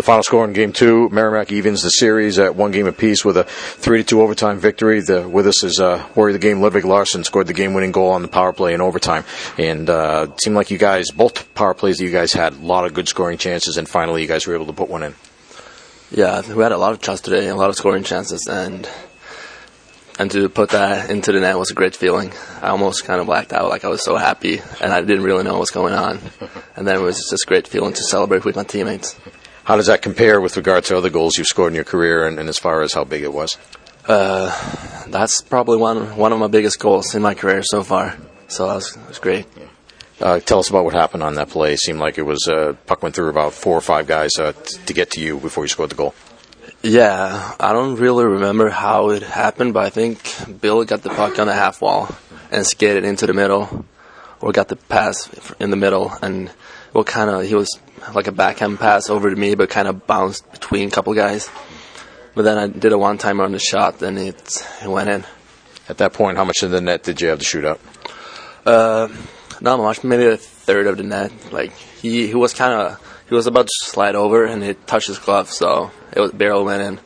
The final score in Game Two, Merrimack evens the series at one game apiece with a three to two overtime victory. The, with us is uh, warrior of the game Ludwig Larson scored the game-winning goal on the power play in overtime, and uh, it seemed like you guys both power plays that you guys had a lot of good scoring chances, and finally you guys were able to put one in. Yeah, we had a lot of shots today, a lot of scoring chances, and and to put that into the net was a great feeling. I almost kind of blacked out, like I was so happy, and I didn't really know what was going on. And then it was just a great feeling to celebrate with my teammates. How does that compare with regard to other goals you've scored in your career, and, and as far as how big it was? Uh, that's probably one one of my biggest goals in my career so far. So that was, was great. Uh, tell us about what happened on that play. It seemed like it was uh, puck went through about four or five guys uh, t- to get to you before you scored the goal. Yeah, I don't really remember how it happened, but I think Bill got the puck on the half wall and skated into the middle, or got the pass in the middle, and what kind of he was like a backhand pass over to me, but kind of bounced between a couple guys. But then I did a one timer on the shot, and it it went in. At that point, how much of the net did you have to shoot up? Uh, not much, maybe a third of the net. Like he he was kind of he was about to slide over, and it touched his glove, so it was barely went in.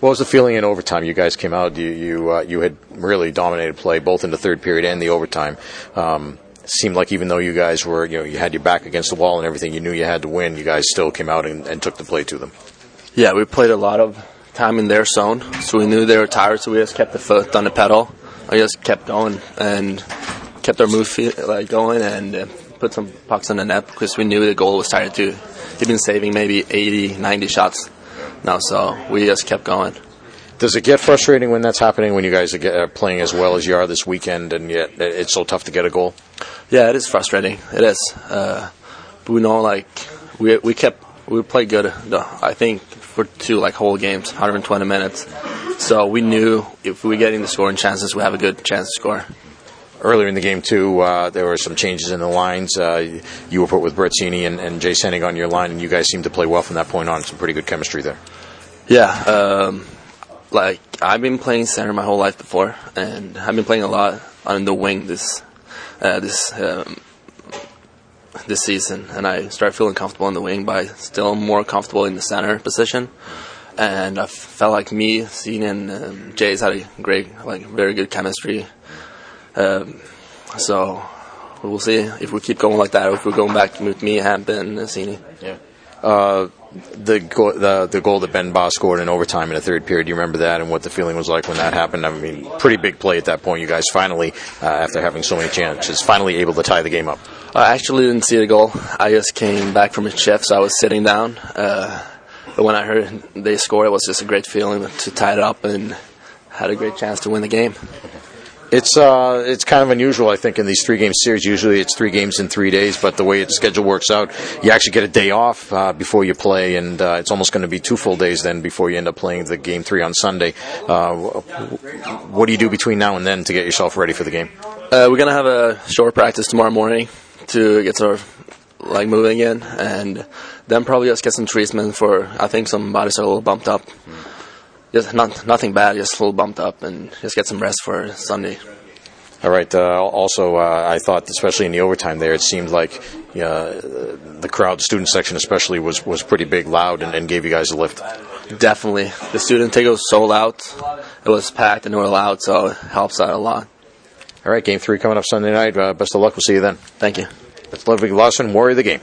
What was the feeling in overtime? You guys came out. You you, uh, you had really dominated play both in the third period and the overtime. Um, seemed like even though you guys were you know you had your back against the wall and everything, you knew you had to win. You guys still came out and, and took the play to them. Yeah, we played a lot of time in their zone, so we knew they were tired, so we just kept the foot on the pedal. I just kept going and kept our move like going and uh, put some pucks on the net because we knew the goal was tired too. He'd been saving maybe 80, 90 shots now, so we just kept going. Does it get frustrating when that's happening when you guys are, playing as well as you are this weekend and yet it's so tough to get a goal? Yeah, it is frustrating. It is. Uh, but we know like we we kept we played good. I think for two like whole games, 120 minutes. So we knew if we were getting the scoring chances, we have a good chance to score. Earlier in the game, too, uh, there were some changes in the lines. Uh, you were put with Bertzini and, and Jay Senning on your line, and you guys seemed to play well from that point on. Some pretty good chemistry there. Yeah, um, like I've been playing center my whole life before, and I've been playing a lot on the wing this uh, this um, this season, and I started feeling comfortable on the wing, but I still more comfortable in the center position. And I felt like me, Sean, and um, Jay's had a great, like, very good chemistry. Um, so we'll see if we keep going like that, or if we're going back with me, Hampton, and Cini. Yeah. Uh, the, go- the the goal that Ben Boss scored in overtime in the third period. Do you remember that and what the feeling was like when that happened? I mean, pretty big play at that point. You guys finally, uh, after having so many chances, finally able to tie the game up. I actually didn't see the goal. I just came back from a shift, so I was sitting down. Uh, but when I heard they scored, it was just a great feeling to tie it up and had a great chance to win the game. It's uh, it's kind of unusual, I think, in these three game series. Usually, it's three games in three days, but the way its schedule works out, you actually get a day off uh, before you play, and uh, it's almost going to be two full days then before you end up playing the game three on Sunday. Uh, what do you do between now and then to get yourself ready for the game? Uh, we're gonna have a short practice tomorrow morning to get our like moving in, and then probably just get some treatment for. I think some bodies are a little bumped up. Just not nothing bad, just a little bumped up, and just get some rest for Sunday. All right. Uh, also, uh, I thought, especially in the overtime there, it seemed like uh, the crowd, student section especially, was, was pretty big, loud, and, and gave you guys a lift. Definitely, the student ticket was sold out. It was packed and they were loud, so it helps out a lot. All right. Game three coming up Sunday night. Uh, best of luck. We'll see you then. Thank you. That's Ludwig Larson, Warrior of the Game.